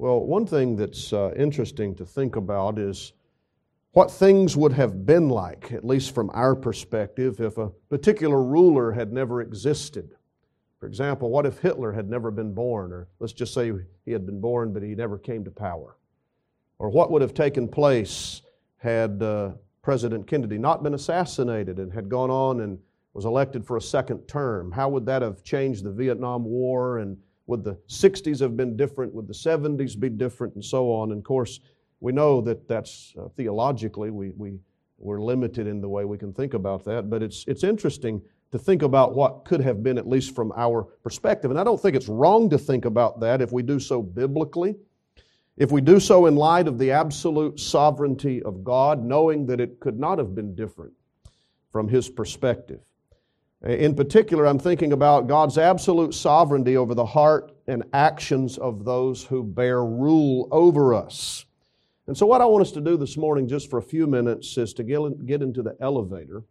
Well, one thing that's uh, interesting to think about is what things would have been like, at least from our perspective, if a particular ruler had never existed. For example, what if Hitler had never been born? Or let's just say he had been born, but he never came to power. Or what would have taken place had uh, President Kennedy not been assassinated and had gone on and was elected for a second term? How would that have changed the Vietnam War? And would the 60s have been different? Would the 70s be different? And so on. And of course, we know that that's uh, theologically, we, we, we're limited in the way we can think about that. But it's, it's interesting to think about what could have been, at least from our perspective. And I don't think it's wrong to think about that if we do so biblically. If we do so in light of the absolute sovereignty of God, knowing that it could not have been different from His perspective. In particular, I'm thinking about God's absolute sovereignty over the heart and actions of those who bear rule over us. And so, what I want us to do this morning, just for a few minutes, is to get into the elevator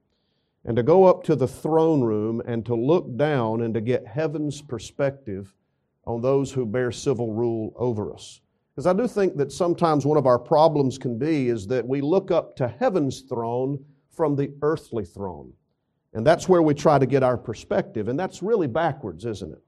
and to go up to the throne room and to look down and to get heaven's perspective on those who bear civil rule over us. Because I do think that sometimes one of our problems can be is that we look up to heaven's throne from the earthly throne. And that's where we try to get our perspective. And that's really backwards, isn't it?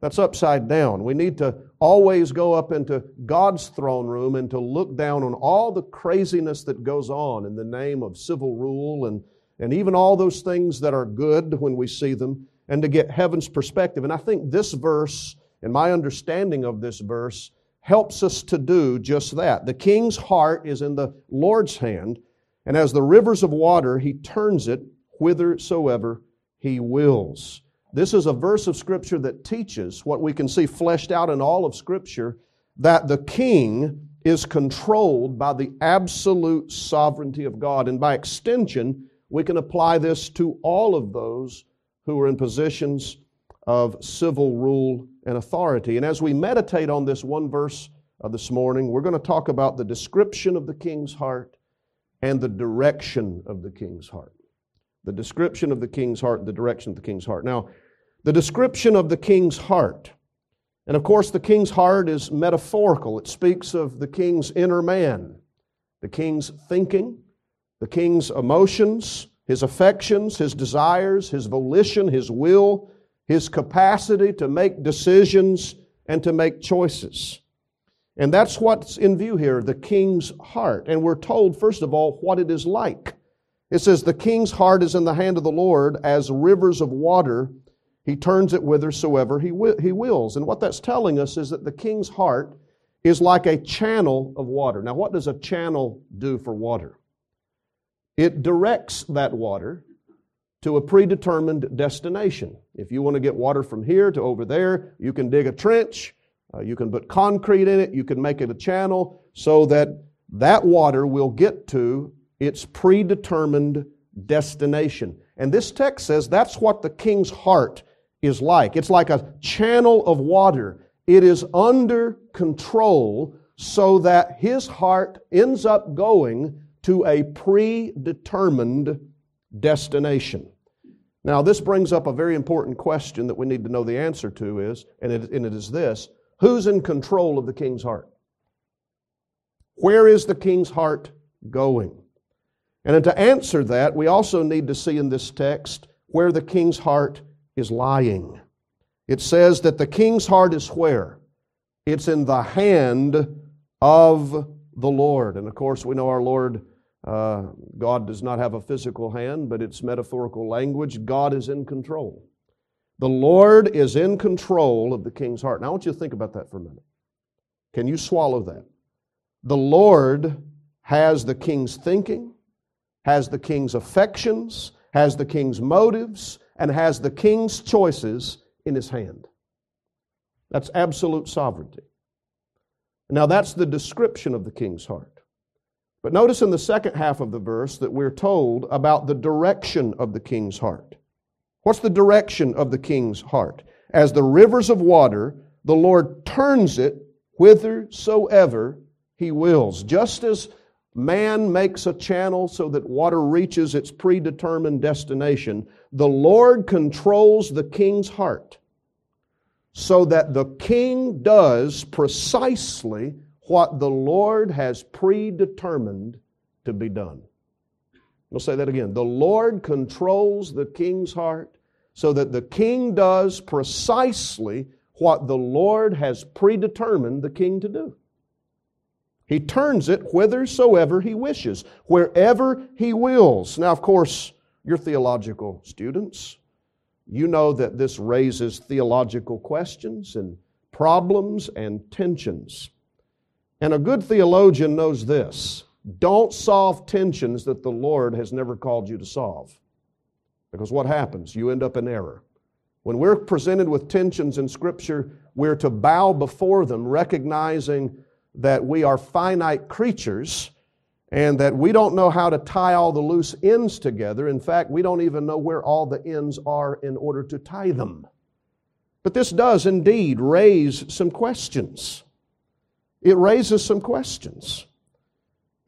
That's upside down. We need to always go up into God's throne room and to look down on all the craziness that goes on in the name of civil rule and, and even all those things that are good when we see them, and to get heaven's perspective. And I think this verse, and my understanding of this verse, helps us to do just that. The king's heart is in the Lord's hand, and as the rivers of water, he turns it whithersoever he wills. This is a verse of Scripture that teaches what we can see fleshed out in all of Scripture that the king is controlled by the absolute sovereignty of God. And by extension, we can apply this to all of those who are in positions of civil rule and authority. And as we meditate on this one verse uh, this morning, we're going to talk about the description of the king's heart and the direction of the king's heart. The description of the king's heart, the direction of the king's heart. Now, the description of the king's heart. And of course, the king's heart is metaphorical. It speaks of the king's inner man, the king's thinking, the king's emotions, his affections, his desires, his volition, his will, his capacity to make decisions and to make choices. And that's what's in view here the king's heart. And we're told, first of all, what it is like. It says, The king's heart is in the hand of the Lord as rivers of water. He turns it whithersoever he, he wills. And what that's telling us is that the king's heart is like a channel of water. Now, what does a channel do for water? It directs that water to a predetermined destination. If you want to get water from here to over there, you can dig a trench, uh, you can put concrete in it, you can make it a channel so that that water will get to its predetermined destination. And this text says that's what the king's heart is like. It's like a channel of water. It is under control so that his heart ends up going to a predetermined destination. Now, this brings up a very important question that we need to know the answer to is, and it, and it is this who's in control of the king's heart? Where is the king's heart going? And to answer that, we also need to see in this text where the king's heart is lying. It says that the king's heart is where? It's in the hand of the Lord. And of course, we know our Lord, uh, God does not have a physical hand, but it's metaphorical language. God is in control. The Lord is in control of the king's heart. Now, I want you to think about that for a minute. Can you swallow that? The Lord has the king's thinking, has the king's affections, has the king's motives, and has the king's choices in his hand. That's absolute sovereignty. Now, that's the description of the king's heart. But notice in the second half of the verse that we're told about the direction of the king's heart. What's the direction of the king's heart? As the rivers of water, the Lord turns it whithersoever he wills. Just as Man makes a channel so that water reaches its predetermined destination. The Lord controls the king's heart so that the king does precisely what the Lord has predetermined to be done. We'll say that again. The Lord controls the king's heart so that the king does precisely what the Lord has predetermined the king to do. He turns it whithersoever he wishes, wherever he wills. Now, of course, you're theological students. You know that this raises theological questions and problems and tensions. And a good theologian knows this don't solve tensions that the Lord has never called you to solve. Because what happens? You end up in error. When we're presented with tensions in Scripture, we're to bow before them, recognizing that we are finite creatures and that we don't know how to tie all the loose ends together. In fact, we don't even know where all the ends are in order to tie them. But this does indeed raise some questions. It raises some questions.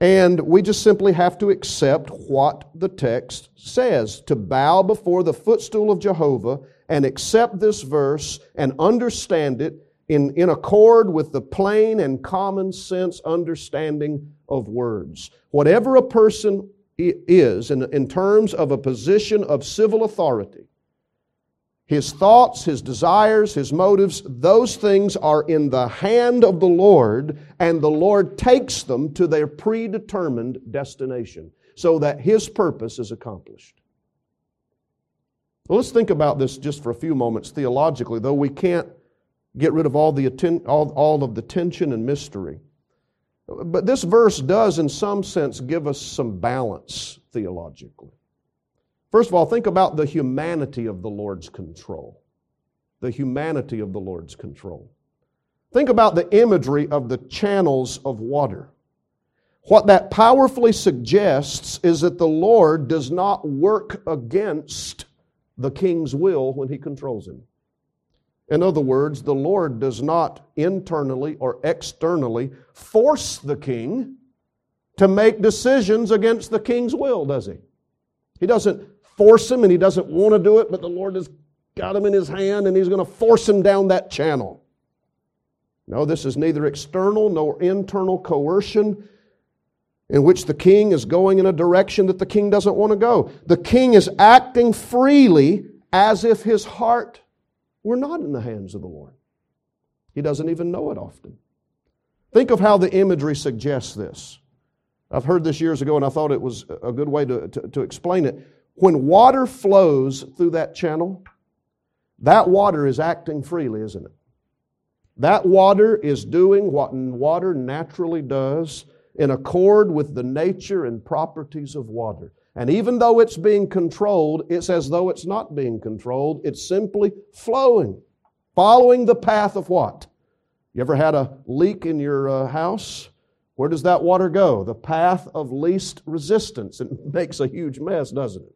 And we just simply have to accept what the text says to bow before the footstool of Jehovah and accept this verse and understand it in, in accord with the plain and common sense understanding of words. Whatever a person is in, in terms of a position of civil authority, his thoughts, his desires, his motives, those things are in the hand of the Lord, and the Lord takes them to their predetermined destination so that his purpose is accomplished. Well, let's think about this just for a few moments theologically, though we can't get rid of all, the atten- all, all of the tension and mystery. But this verse does, in some sense, give us some balance theologically. First of all, think about the humanity of the Lord's control. The humanity of the Lord's control. Think about the imagery of the channels of water. What that powerfully suggests is that the Lord does not work against the king's will when he controls him. In other words, the Lord does not internally or externally force the king to make decisions against the king's will, does he? He doesn't force him and he doesn't want to do it, but the Lord has got him in his hand and he's going to force him down that channel. No, this is neither external nor internal coercion in which the king is going in a direction that the king doesn't want to go. The king is acting freely as if his heart were not in the hands of the Lord. He doesn't even know it often. Think of how the imagery suggests this. I've heard this years ago and I thought it was a good way to, to, to explain it. When water flows through that channel, that water is acting freely, isn't it? That water is doing what water naturally does in accord with the nature and properties of water. And even though it's being controlled, it's as though it's not being controlled. It's simply flowing, following the path of what? You ever had a leak in your uh, house? Where does that water go? The path of least resistance. It makes a huge mess, doesn't it?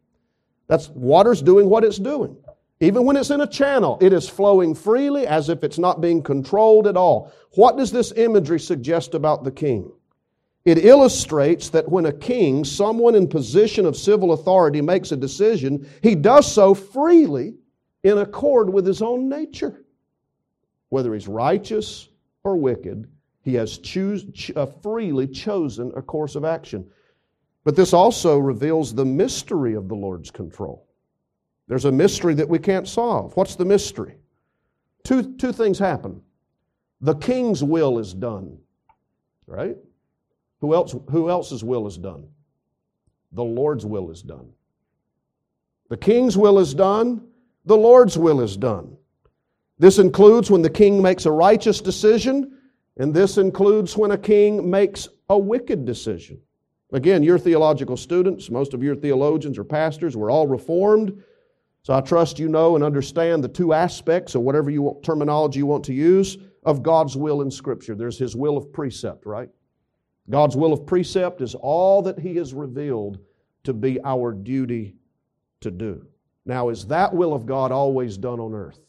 That's water's doing what it's doing. Even when it's in a channel, it is flowing freely as if it's not being controlled at all. What does this imagery suggest about the king? It illustrates that when a king, someone in position of civil authority, makes a decision, he does so freely in accord with his own nature. Whether he's righteous or wicked, he has uh, freely chosen a course of action. But this also reveals the mystery of the Lord's control. There's a mystery that we can't solve. What's the mystery? Two, two things happen. The king's will is done, right? Who, else, who else's will is done? The Lord's will is done. The king's will is done, the Lord's will is done. This includes when the king makes a righteous decision, and this includes when a king makes a wicked decision. Again, you're theological students. Most of your theologians are pastors. We're all reformed. So I trust you know and understand the two aspects of whatever you want, terminology you want to use of God's will in Scripture. There's His will of precept, right? God's will of precept is all that He has revealed to be our duty to do. Now, is that will of God always done on earth?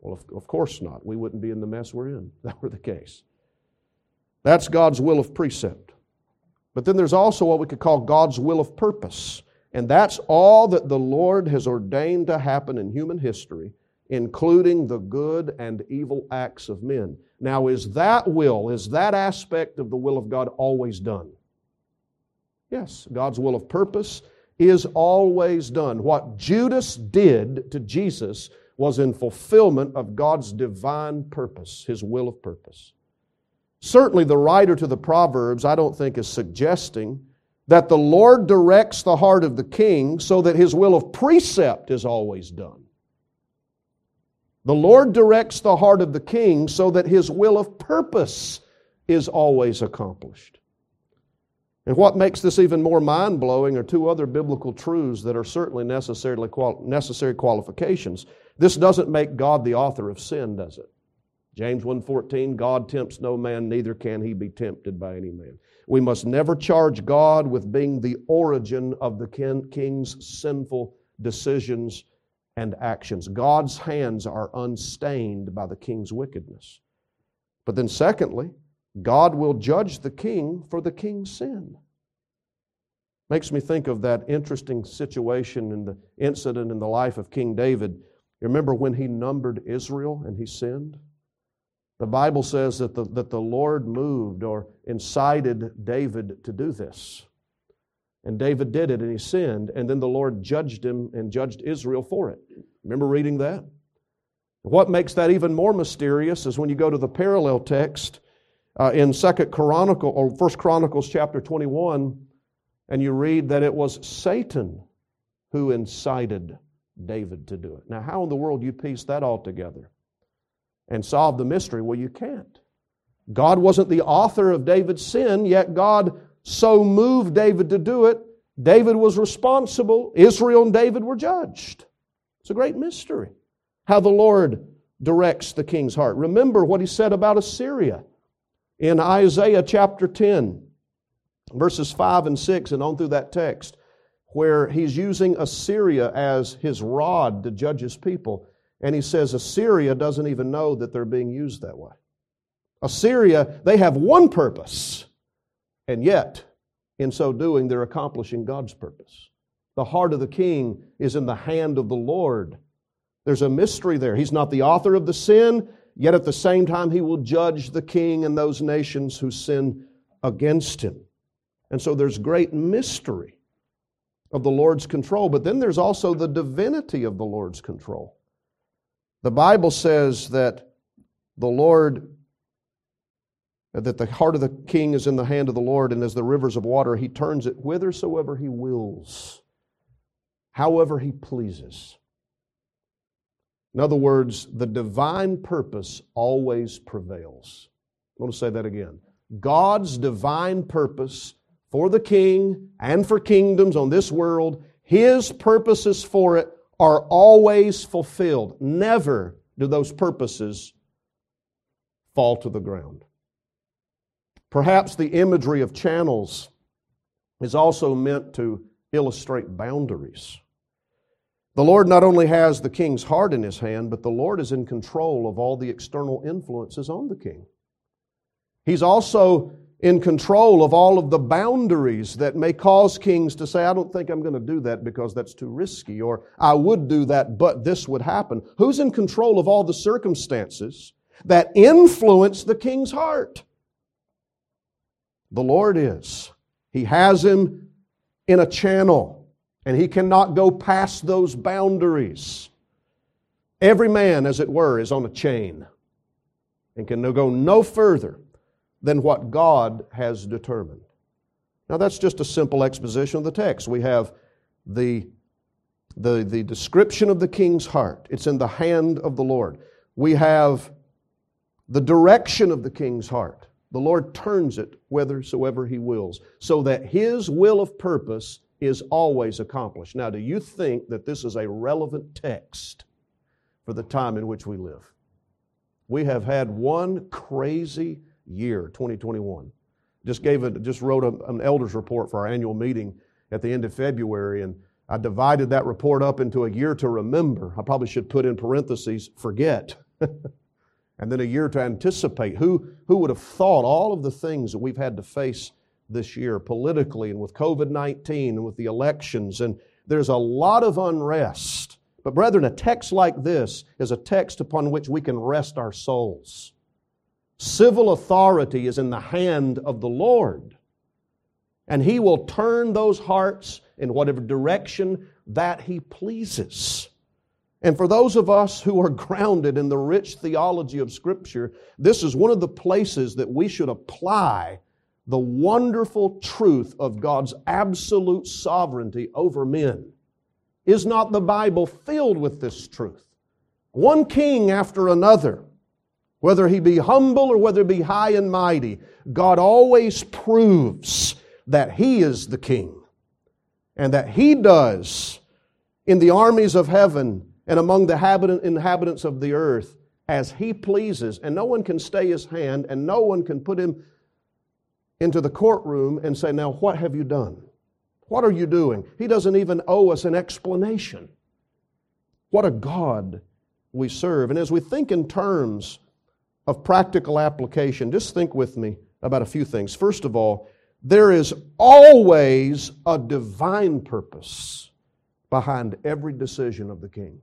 Well, of, of course not. We wouldn't be in the mess we're in if that were the case. That's God's will of precept. But then there's also what we could call God's will of purpose. And that's all that the Lord has ordained to happen in human history including the good and evil acts of men. Now, is that will, is that aspect of the will of God always done? Yes, God's will of purpose is always done. What Judas did to Jesus was in fulfillment of God's divine purpose, His will of purpose. Certainly, the writer to the Proverbs, I don't think, is suggesting that the Lord directs the heart of the king so that his will of precept is always done. The Lord directs the heart of the king so that his will of purpose is always accomplished. And what makes this even more mind blowing are two other biblical truths that are certainly necessarily necessary qualifications. This doesn't make God the author of sin, does it? James 1:14 God tempts no man neither can he be tempted by any man. We must never charge God with being the origin of the king's sinful decisions and actions. God's hands are unstained by the king's wickedness. But then secondly, God will judge the king for the king's sin. Makes me think of that interesting situation in the incident in the life of King David. You remember when he numbered Israel and he sinned? The Bible says that the, that the Lord moved or incited David to do this. And David did it and he sinned, and then the Lord judged him and judged Israel for it. Remember reading that? What makes that even more mysterious is when you go to the parallel text uh, in Second Chronicle or First Chronicles chapter 21, and you read that it was Satan who incited David to do it. Now, how in the world do you piece that all together? and solve the mystery? Well, you can't. God wasn't the author of David's sin, yet God so moved David to do it. David was responsible. Israel and David were judged. It's a great mystery how the Lord directs the king's heart. Remember what he said about Assyria in Isaiah chapter 10, verses 5 and 6, and on through that text, where he's using Assyria as his rod to judge his people. And he says Assyria doesn't even know that they're being used that way. Assyria, they have one purpose, and yet, in so doing, they're accomplishing God's purpose. The heart of the king is in the hand of the Lord. There's a mystery there. He's not the author of the sin, yet at the same time, he will judge the king and those nations who sin against him. And so there's great mystery of the Lord's control, but then there's also the divinity of the Lord's control. The Bible says that the Lord, that the heart of the king is in the hand of the Lord, and as the rivers of water, he turns it whithersoever he wills, however he pleases. In other words, the divine purpose always prevails. I want to say that again. God's divine purpose for the king and for kingdoms on this world, his purposes for it are always fulfilled. Never do those purposes fall to the ground. Perhaps the imagery of channels is also meant to illustrate boundaries. The Lord not only has the king's heart in his hand, but the Lord is in control of all the external influences on the king. He's also in control of all of the boundaries that may cause kings to say, I don't think I'm going to do that because that's too risky, or I would do that, but this would happen. Who's in control of all the circumstances that influence the king's heart? The Lord is. He has him in a channel, and he cannot go past those boundaries. Every man, as it were, is on a chain and can go no further than what God has determined. Now, that's just a simple exposition of the text. We have the, the, the description of the king's heart, it's in the hand of the Lord. We have the direction of the king's heart. The Lord turns it whithersoever he wills, so that his will of purpose is always accomplished. Now, do you think that this is a relevant text for the time in which we live? We have had one crazy year, 2021. Just gave it, just wrote a, an elders report for our annual meeting at the end of February, and I divided that report up into a year to remember. I probably should put in parentheses, forget. and then a year to anticipate. Who, who would have thought all of the things that we've had to face this year politically and with COVID 19 and with the elections? And there's a lot of unrest But, brethren, a text like this is a text upon which we can rest our souls. Civil authority is in the hand of the Lord, and He will turn those hearts in whatever direction that He pleases. And for those of us who are grounded in the rich theology of Scripture, this is one of the places that we should apply the wonderful truth of God's absolute sovereignty over men. Is not the Bible filled with this truth? One king after another, whether he be humble or whether he be high and mighty, God always proves that he is the king and that he does in the armies of heaven and among the inhabitants of the earth as he pleases, and no one can stay his hand, and no one can put him into the courtroom and say, Now, what have you done? What are you doing? He doesn't even owe us an explanation. What a God we serve. And as we think in terms of practical application, just think with me about a few things. First of all, there is always a divine purpose behind every decision of the king.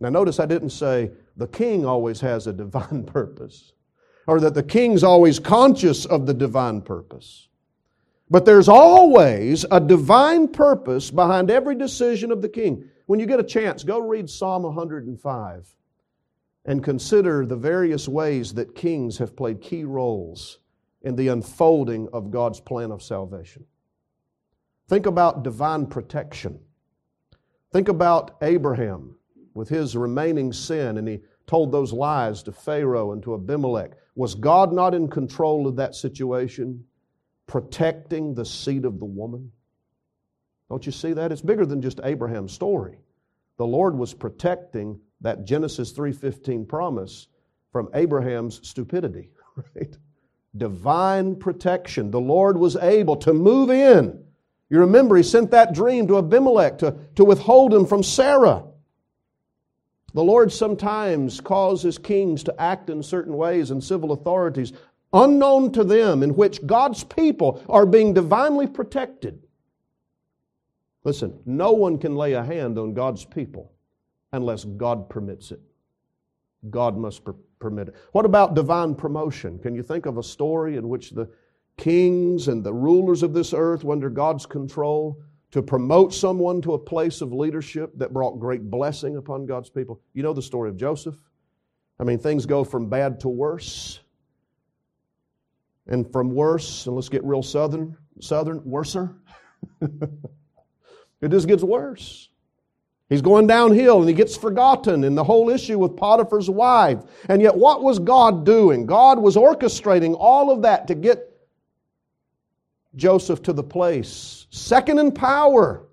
Now, notice I didn't say the king always has a divine purpose or that the king's always conscious of the divine purpose. But there's always a divine purpose behind every decision of the king. When you get a chance, go read Psalm 105 and consider the various ways that kings have played key roles in the unfolding of God's plan of salvation. Think about divine protection. Think about Abraham with his remaining sin, and he told those lies to Pharaoh and to Abimelech. Was God not in control of that situation, protecting the seed of the woman? Don't you see that? It's bigger than just Abraham's story. The Lord was protecting that Genesis 3:15 promise from Abraham's stupidity, right? Divine protection. The Lord was able to move in. You remember he sent that dream to Abimelech to, to withhold him from Sarah. The Lord sometimes causes kings to act in certain ways and civil authorities unknown to them in which God's people are being divinely protected. Listen, no one can lay a hand on God's people unless God permits it. God must per- permit it. What about divine promotion? Can you think of a story in which the kings and the rulers of this earth were under God's control to promote someone to a place of leadership that brought great blessing upon God's people. You know the story of Joseph. I mean, things go from bad to worse. And from worse, and let's get real southern, southern, worser. it just gets worse. He's going downhill and he gets forgotten in the whole issue with Potiphar's wife. And yet, what was God doing? God was orchestrating all of that to get Joseph to the place, second in power,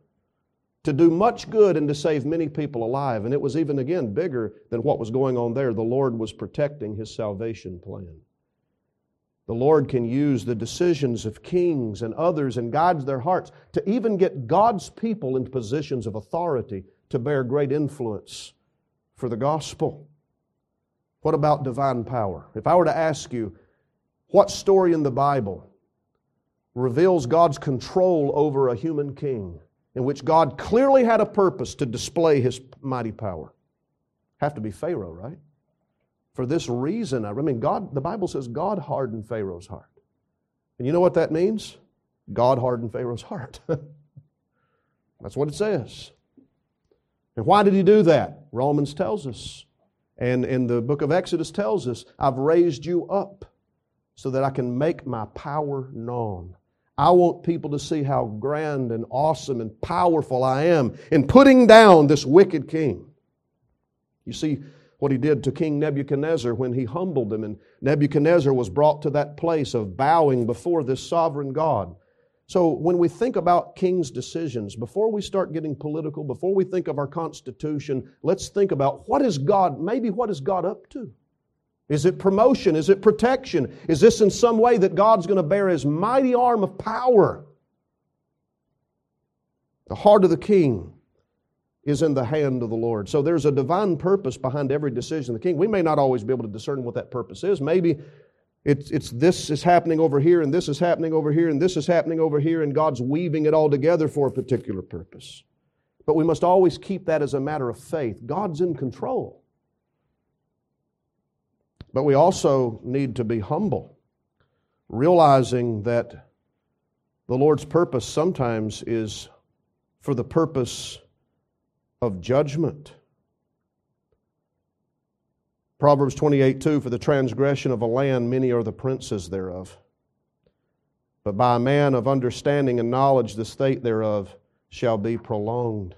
to do much good and to save many people alive. And it was even, again, bigger than what was going on there. The Lord was protecting his salvation plan. The Lord can use the decisions of kings and others and guides their hearts to even get God's people into positions of authority to bear great influence for the gospel. What about divine power? If I were to ask you, what story in the Bible reveals God's control over a human king, in which God clearly had a purpose to display his mighty power. Have to be Pharaoh, right? For this reason, I mean, God, the Bible says God hardened Pharaoh's heart. And you know what that means? God hardened Pharaoh's heart. That's what it says. And why did he do that? Romans tells us. And in the book of Exodus tells us, I've raised you up so that I can make my power known. I want people to see how grand and awesome and powerful I am in putting down this wicked king. You see what he did to King Nebuchadnezzar when he humbled him, and Nebuchadnezzar was brought to that place of bowing before this sovereign God. So when we think about king's decisions, before we start getting political, before we think of our Constitution, let's think about what is God, maybe what is God up to? Is it promotion? Is it protection? Is this in some way that God's going to bear his mighty arm of power? The heart of the king is in the hand of the Lord. So there's a divine purpose behind every decision of the king. We may not always be able to discern what that purpose is. Maybe it's, it's this is happening over here, and this is happening over here, and this is happening over here, and God's weaving it all together for a particular purpose. But we must always keep that as a matter of faith. God's in control. But we also need to be humble, realizing that the Lord's purpose sometimes is for the purpose of judgment. Proverbs 28 2 For the transgression of a land, many are the princes thereof. But by a man of understanding and knowledge, the state thereof shall be prolonged.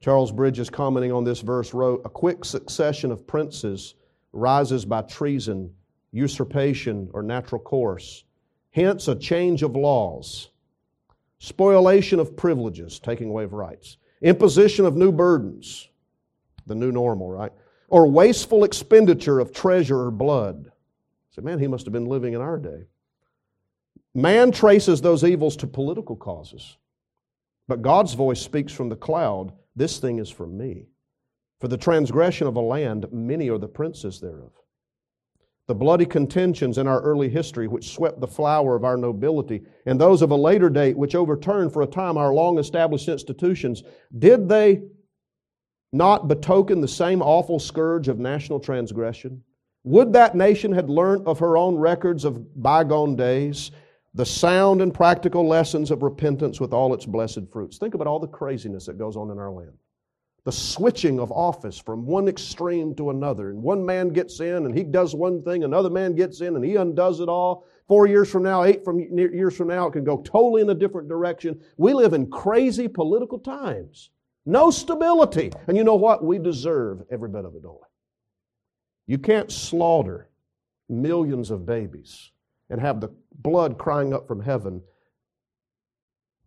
Charles Bridges, commenting on this verse, wrote A quick succession of princes rises by treason, usurpation, or natural course. Hence, a change of laws, spoliation of privileges, taking away of rights, imposition of new burdens, the new normal, right? Or wasteful expenditure of treasure or blood. Say, man, he must have been living in our day. Man traces those evils to political causes. But God's voice speaks from the cloud this thing is for me. For the transgression of a land, many are the princes thereof. The bloody contentions in our early history, which swept the flower of our nobility, and those of a later date, which overturned for a time our long established institutions, did they not betoken the same awful scourge of national transgression? Would that nation had learnt of her own records of bygone days the sound and practical lessons of repentance with all its blessed fruits. Think about all the craziness that goes on in our land. The switching of office from one extreme to another. And one man gets in and he does one thing, another man gets in and he undoes it all. Four years from now, eight from years from now, it can go totally in a different direction. We live in crazy political times. No stability. And you know what? We deserve every bit of it, don't we? You can't slaughter millions of babies and have the blood crying up from heaven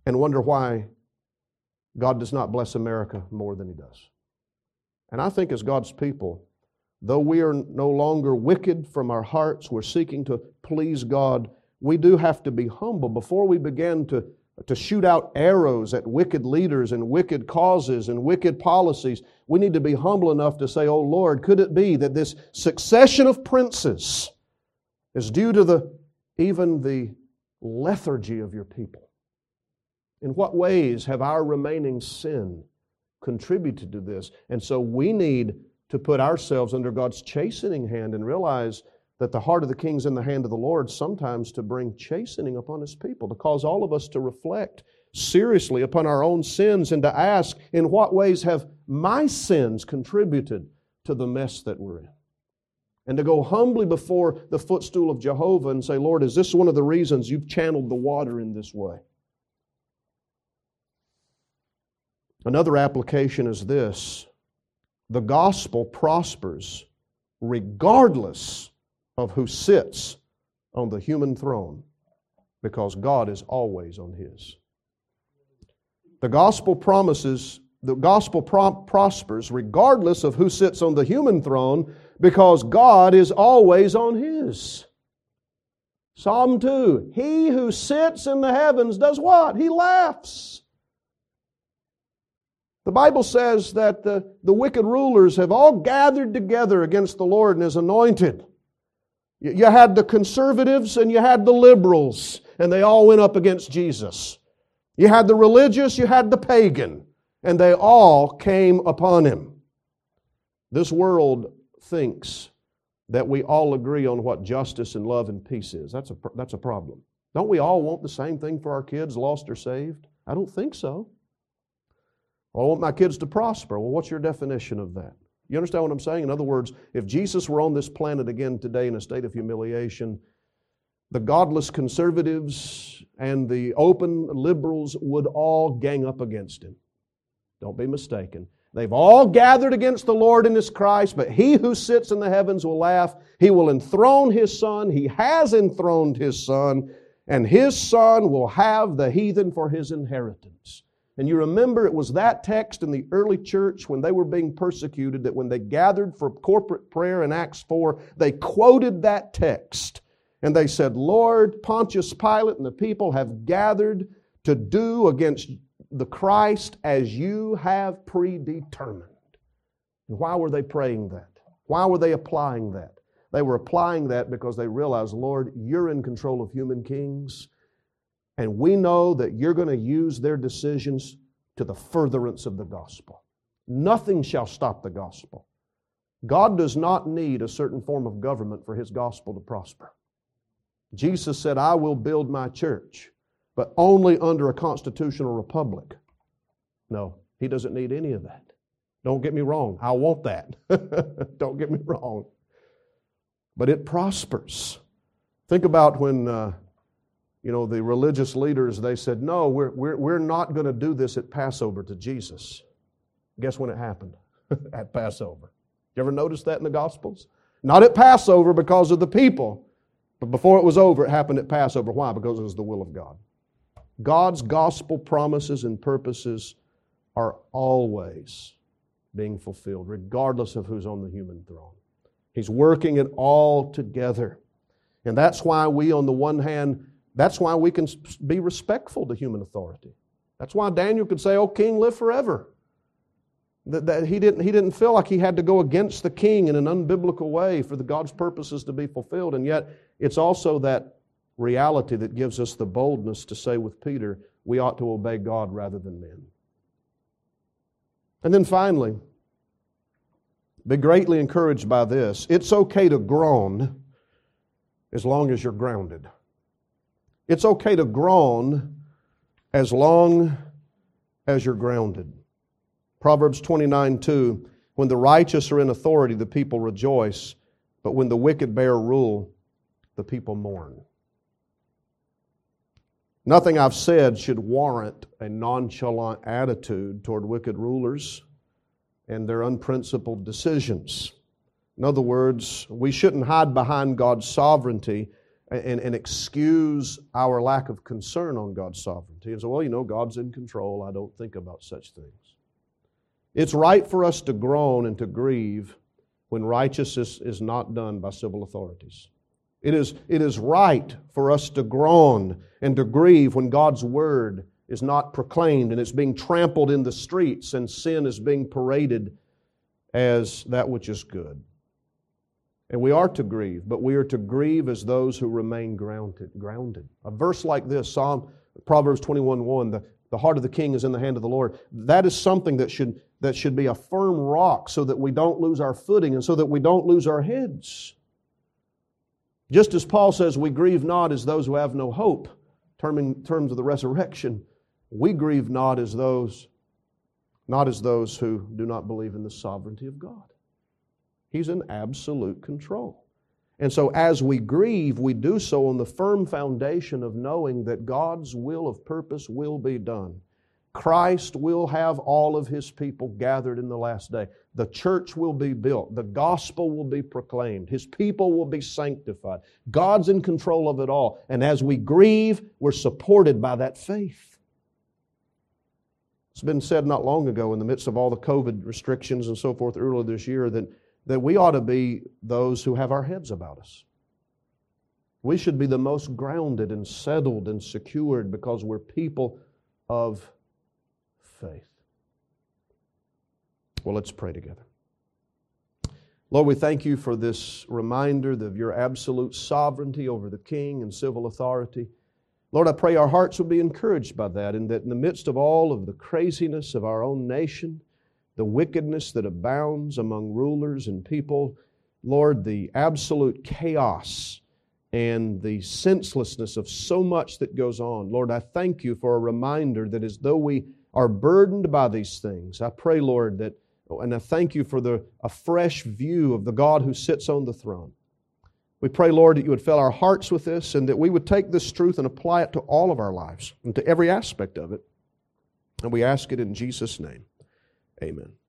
and wonder why God does not bless America more than He does. And I think as God's people, though we are no longer wicked from our hearts, we're seeking to please God, we do have to be humble before we begin to, to shoot out arrows at wicked leaders and wicked causes and wicked policies. We need to be humble enough to say, Oh Lord, could it be that this succession of princes is due to the even the lethargy of your people? In what ways have our remaining sin contributed to this? And so we need to put ourselves under God's chastening hand and realize that the heart of the king's in the hand of the Lord sometimes to bring chastening upon his people, to cause all of us to reflect seriously upon our own sins and to ask, in what ways have my sins contributed to the mess that we're in? and to go humbly before the footstool of Jehovah and say, Lord, is this one of the reasons you've channeled the water in this way? Another application is this the gospel prospers regardless of who sits on the human throne because God is always on his. The gospel promises, the gospel prospers regardless of who sits on the human throne because God is always on His. Psalm 2 He who sits in the heavens does what? He laughs. The Bible says that the, the wicked rulers have all gathered together against the Lord and His anointed. You had the conservatives and you had the liberals, and they all went up against Jesus. You had the religious, you had the pagan, and they all came upon him. This world thinks that we all agree on what justice and love and peace is. That's a, that's a problem. Don't we all want the same thing for our kids, lost or saved? I don't think so. Well, I want my kids to prosper. Well, what's your definition of that? You understand what I'm saying? In other words, if Jesus were on this planet again today in a state of humiliation, the godless conservatives and the open liberals would all gang up against him. Don't be mistaken. They've all gathered against the Lord and His Christ, but He who sits in the heavens will laugh. He will enthrone His Son. He has enthroned His Son, and His Son will have the heathen for His inheritance. And you remember it was that text in the early church when they were being persecuted that when they gathered for corporate prayer in Acts 4, they quoted that text. And they said, Lord, Pontius Pilate and the people have gathered to do against the Christ as you have predetermined. And why were they praying that? Why were they applying that? They were applying that because they realized, Lord, you're in control of human kings, and we know that you're going to use their decisions to the furtherance of the gospel. Nothing shall stop the gospel. God does not need a certain form of government for his gospel to prosper. Jesus said, I will build my church, but only under a constitutional republic. No, he doesn't need any of that. Don't get me wrong. I want that. Don't get me wrong. But it prospers. Think about when, uh, you know, the religious leaders, they said, no, we're, we're, we're not going to do this at Passover to Jesus. Guess when it happened? at Passover. You ever notice that in the Gospels? Not at Passover because of the people, but before it was over, it happened at Passover. Why? Because it was the will of God. God's gospel promises and purposes are always being fulfilled, regardless of who's on the human throne. He's working it all together. And that's why we, on the one hand, that's why we can be respectful to human authority. That's why Daniel could say, Oh, king, live forever. That, that he, didn't, he didn't feel like he had to go against the king in an unbiblical way for the God's purposes to be fulfilled. And yet, it's also that reality that gives us the boldness to say with Peter, we ought to obey God rather than men. And then finally, be greatly encouraged by this. It's okay to groan as long as you're grounded. It's okay to groan as long as you're grounded. Proverbs 29 2 When the righteous are in authority, the people rejoice, but when the wicked bear rule, the people mourn. Nothing I've said should warrant a nonchalant attitude toward wicked rulers and their unprincipled decisions. In other words, we shouldn't hide behind God's sovereignty and, and excuse our lack of concern on God's sovereignty and say, well, you know, God's in control. I don't think about such things. It's right for us to groan and to grieve when righteousness is not done by civil authorities. It is, it is right for us to groan and to grieve when God's word is not proclaimed and it's being trampled in the streets and sin is being paraded as that which is good. And we are to grieve, but we are to grieve as those who remain grounded. grounded. A verse like this, Psalm Proverbs 21 1, the, the heart of the king is in the hand of the Lord. That is something that should, that should be a firm rock so that we don't lose our footing and so that we don't lose our heads. Just as Paul says, we grieve not as those who have no hope, in terms of the resurrection, we grieve not as those, not as those who do not believe in the sovereignty of God. He's in absolute control. And so as we grieve, we do so on the firm foundation of knowing that God's will of purpose will be done. Christ will have all of his people gathered in the last day. The church will be built. The gospel will be proclaimed. His people will be sanctified. God's in control of it all. And as we grieve, we're supported by that faith. It's been said not long ago, in the midst of all the COVID restrictions and so forth earlier this year, that, that we ought to be those who have our heads about us. We should be the most grounded and settled and secured because we're people of faith. Well, let's pray together. Lord, we thank you for this reminder of your absolute sovereignty over the king and civil authority. Lord, I pray our hearts will be encouraged by that, and that in the midst of all of the craziness of our own nation, the wickedness that abounds among rulers and people, Lord, the absolute chaos and the senselessness of so much that goes on. Lord, I thank you for a reminder that as though we are burdened by these things, I pray, Lord, that, oh, and I thank you for the, a fresh view of the God who sits on the throne. We pray, Lord, that you would fill our hearts with this and that we would take this truth and apply it to all of our lives and to every aspect of it. And we ask it in Jesus' name. Amen.